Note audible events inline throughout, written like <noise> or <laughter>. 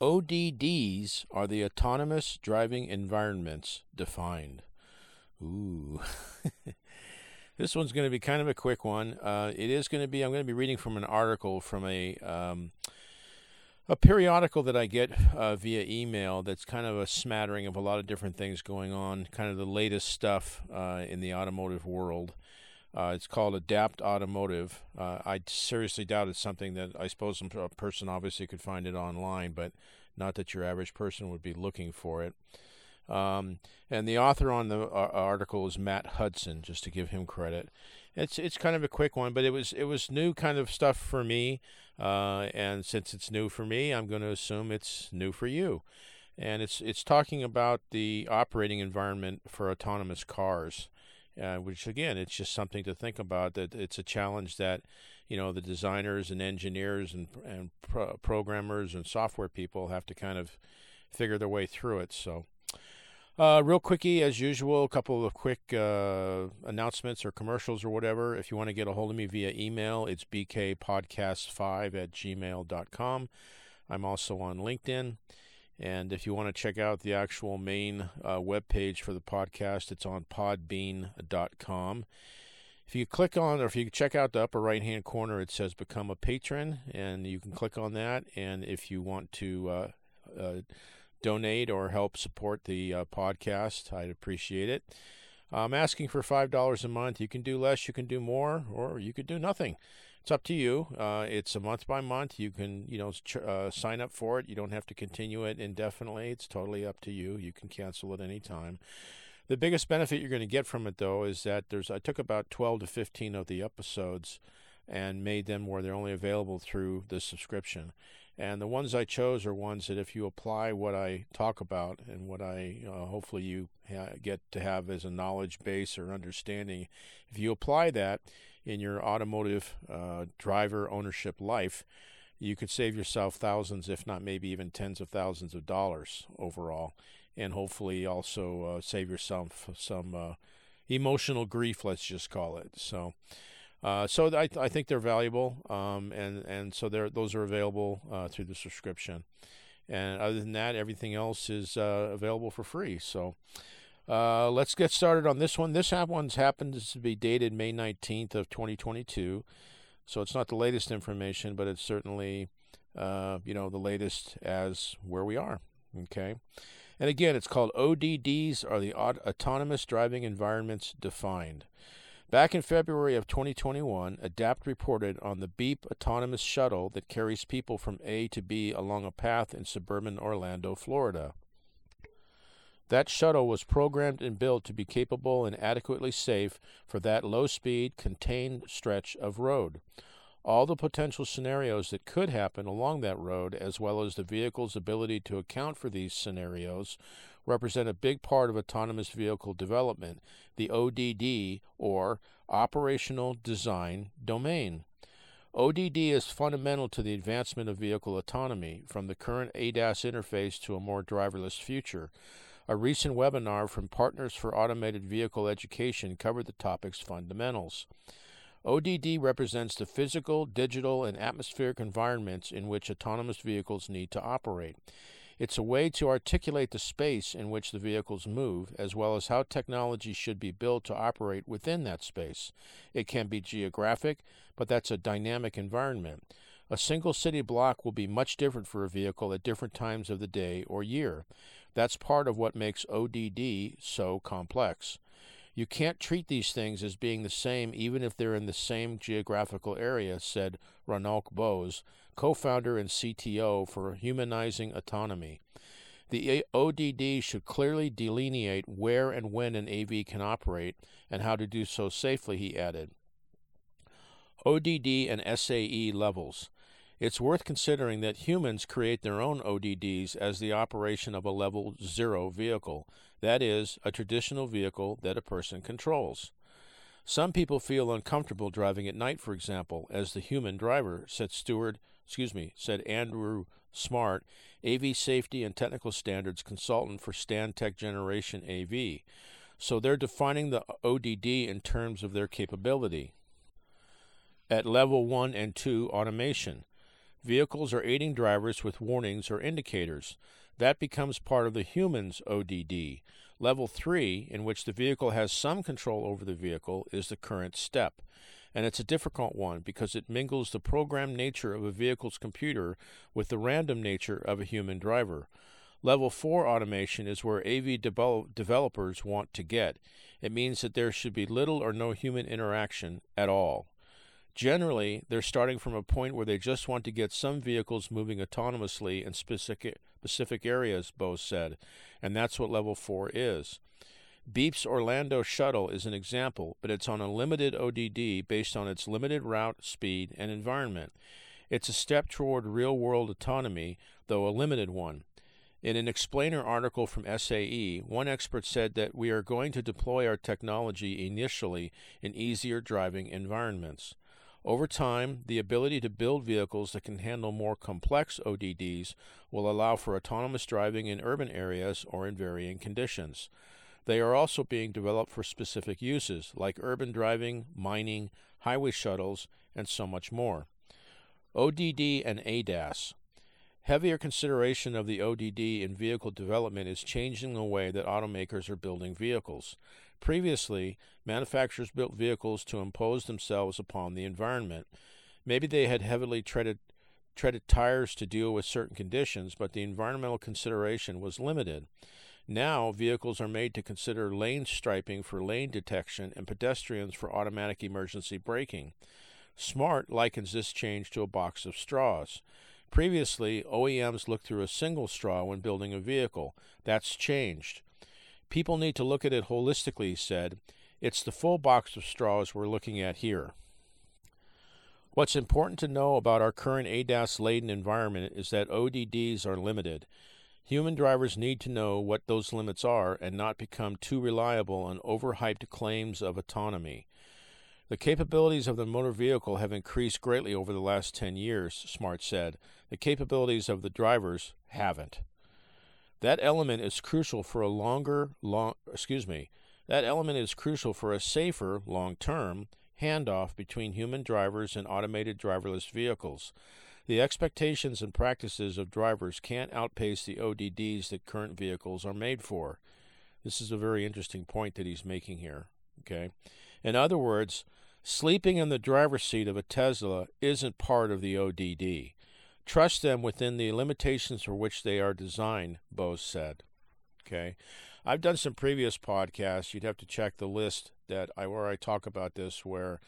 ODDs are the autonomous driving environments defined. Ooh. <laughs> this one's going to be kind of a quick one. Uh, it is going to be, I'm going to be reading from an article from a. Um, a periodical that I get uh, via email that's kind of a smattering of a lot of different things going on, kind of the latest stuff uh, in the automotive world. Uh, it's called Adapt Automotive. Uh, I seriously doubt it's something that I suppose a person obviously could find it online, but not that your average person would be looking for it. Um, and the author on the uh, article is Matt Hudson, just to give him credit. It's it's kind of a quick one, but it was it was new kind of stuff for me. Uh, and since it's new for me, I'm going to assume it's new for you. And it's it's talking about the operating environment for autonomous cars uh, which again, it's just something to think about. That it's a challenge that you know the designers and engineers and and pro- programmers and software people have to kind of figure their way through it. So. Uh, real quickie, as usual, a couple of quick uh, announcements or commercials or whatever. If you want to get a hold of me via email, it's bkpodcast5 at gmail.com. I'm also on LinkedIn. And if you want to check out the actual main uh, web page for the podcast, it's on podbean.com. If you click on, or if you check out the upper right hand corner, it says Become a Patron, and you can click on that. And if you want to uh, uh, donate or help support the uh, podcast, I'd appreciate it. I'm asking for $5 a month. You can do less, you can do more, or you could do nothing it's up to you. Uh, it's a month by month. You can, you know, uh, sign up for it. You don't have to continue it indefinitely. It's totally up to you. You can cancel at any time. The biggest benefit you're going to get from it, though, is that there's. I took about 12 to 15 of the episodes and made them where they're only available through the subscription. And the ones I chose are ones that if you apply what I talk about and what I uh, hopefully you ha- get to have as a knowledge base or understanding, if you apply that, in your automotive uh, driver ownership life, you could save yourself thousands, if not maybe even tens of thousands of dollars overall, and hopefully also uh, save yourself some uh, emotional grief. Let's just call it. So, uh, so I, I think they're valuable, um, and and so those are available uh, through the subscription. And other than that, everything else is uh, available for free. So. Uh, let's get started on this one. This one's happens to be dated May 19th of 2022, so it's not the latest information, but it's certainly, uh, you know, the latest as where we are. Okay, and again, it's called ODDs are the autonomous driving environments defined. Back in February of 2021, ADAPT reported on the Beep autonomous shuttle that carries people from A to B along a path in suburban Orlando, Florida. That shuttle was programmed and built to be capable and adequately safe for that low speed, contained stretch of road. All the potential scenarios that could happen along that road, as well as the vehicle's ability to account for these scenarios, represent a big part of autonomous vehicle development, the ODD, or Operational Design Domain. ODD is fundamental to the advancement of vehicle autonomy, from the current ADAS interface to a more driverless future. A recent webinar from Partners for Automated Vehicle Education covered the topic's fundamentals. ODD represents the physical, digital, and atmospheric environments in which autonomous vehicles need to operate. It's a way to articulate the space in which the vehicles move, as well as how technology should be built to operate within that space. It can be geographic, but that's a dynamic environment. A single city block will be much different for a vehicle at different times of the day or year. That's part of what makes ODD so complex. You can't treat these things as being the same even if they're in the same geographical area, said Raunaq Bose, co founder and CTO for Humanizing Autonomy. The ODD should clearly delineate where and when an AV can operate and how to do so safely, he added. ODD and SAE levels. It's worth considering that humans create their own ODDs as the operation of a level zero vehicle, that is, a traditional vehicle that a person controls. Some people feel uncomfortable driving at night, for example, as the human driver, said Stewart, excuse me, said Andrew Smart, AV safety and technical standards consultant for Stantec Generation AV. So they're defining the ODD in terms of their capability. At level 1 and 2 automation, Vehicles are aiding drivers with warnings or indicators. That becomes part of the human's ODD. Level 3, in which the vehicle has some control over the vehicle, is the current step. And it's a difficult one because it mingles the programmed nature of a vehicle's computer with the random nature of a human driver. Level 4 automation is where AV developers want to get. It means that there should be little or no human interaction at all. Generally, they're starting from a point where they just want to get some vehicles moving autonomously in specific, specific areas, Bose said, and that's what Level 4 is. Beep's Orlando shuttle is an example, but it's on a limited ODD based on its limited route, speed, and environment. It's a step toward real world autonomy, though a limited one. In an explainer article from SAE, one expert said that we are going to deploy our technology initially in easier driving environments. Over time, the ability to build vehicles that can handle more complex ODDs will allow for autonomous driving in urban areas or in varying conditions. They are also being developed for specific uses, like urban driving, mining, highway shuttles, and so much more. ODD and ADAS. Heavier consideration of the ODD in vehicle development is changing the way that automakers are building vehicles. Previously, manufacturers built vehicles to impose themselves upon the environment. Maybe they had heavily treaded, treaded tires to deal with certain conditions, but the environmental consideration was limited. Now, vehicles are made to consider lane striping for lane detection and pedestrians for automatic emergency braking. Smart likens this change to a box of straws. Previously, OEMs looked through a single straw when building a vehicle. That's changed. People need to look at it holistically, he said. It's the full box of straws we're looking at here. What's important to know about our current ADAS laden environment is that ODDs are limited. Human drivers need to know what those limits are and not become too reliable on overhyped claims of autonomy. The capabilities of the motor vehicle have increased greatly over the last 10 years, Smart said. The capabilities of the drivers haven't. That element is crucial for a longer, long, excuse me, that element is crucial for a safer, long term handoff between human drivers and automated driverless vehicles. The expectations and practices of drivers can't outpace the ODDs that current vehicles are made for. This is a very interesting point that he's making here. Okay. In other words, sleeping in the driver's seat of a Tesla isn't part of the ODD. Trust them within the limitations for which they are designed, Bose said. Okay. I've done some previous podcasts. You'd have to check the list that I where I talk about this where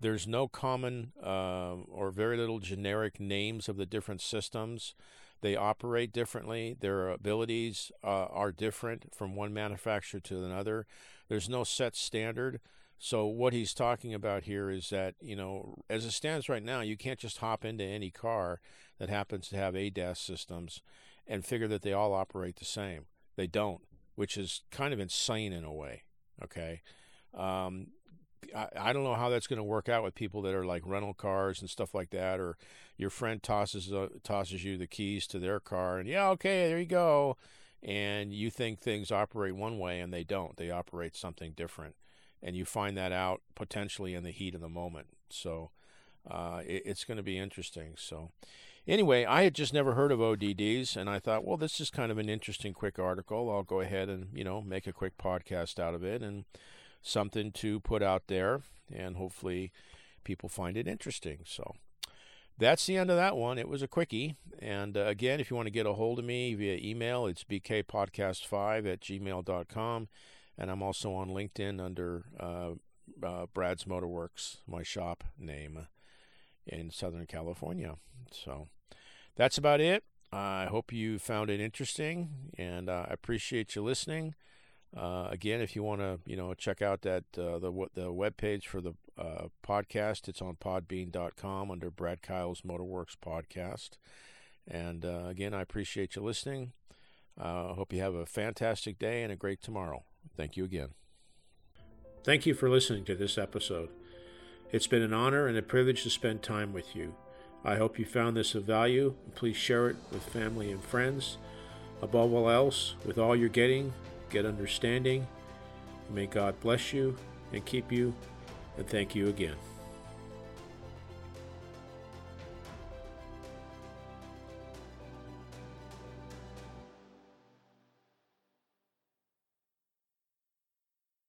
there's no common uh, or very little generic names of the different systems. They operate differently. Their abilities uh, are different from one manufacturer to another. There's no set standard. So what he's talking about here is that you know, as it stands right now, you can't just hop into any car that happens to have ADAS systems and figure that they all operate the same. They don't, which is kind of insane in a way. Okay. Um, I, don't know how that's going to work out with people that are like rental cars and stuff like that, or your friend tosses uh, tosses you the keys to their car, and yeah, okay, there you go, and you think things operate one way and they don't; they operate something different, and you find that out potentially in the heat of the moment. So uh, it, it's going to be interesting. So Anyway, I had just never heard of ODDs, and I thought, well, this is kind of an interesting quick article. I'll go ahead and you know make a quick podcast out of it and something to put out there, and hopefully people find it interesting. So that's the end of that one. It was a quickie. And uh, again, if you want to get a hold of me via email, it's bkpodcast5 at gmail.com. And I'm also on LinkedIn under uh, uh, Brad's Motorworks, my shop name in Southern California. So that's about it. I hope you found it interesting, and uh, I appreciate you listening. Uh, again, if you want to, you know, check out that uh, the the web page for the uh, podcast, it's on Podbean.com under Brad Kyle's Motorworks podcast. And uh, again, I appreciate you listening. I uh, hope you have a fantastic day and a great tomorrow. Thank you again. Thank you for listening to this episode. It's been an honor and a privilege to spend time with you. I hope you found this of value. Please share it with family and friends. Above all else, with all you're getting, get understanding. May God bless you and keep you, and thank you again.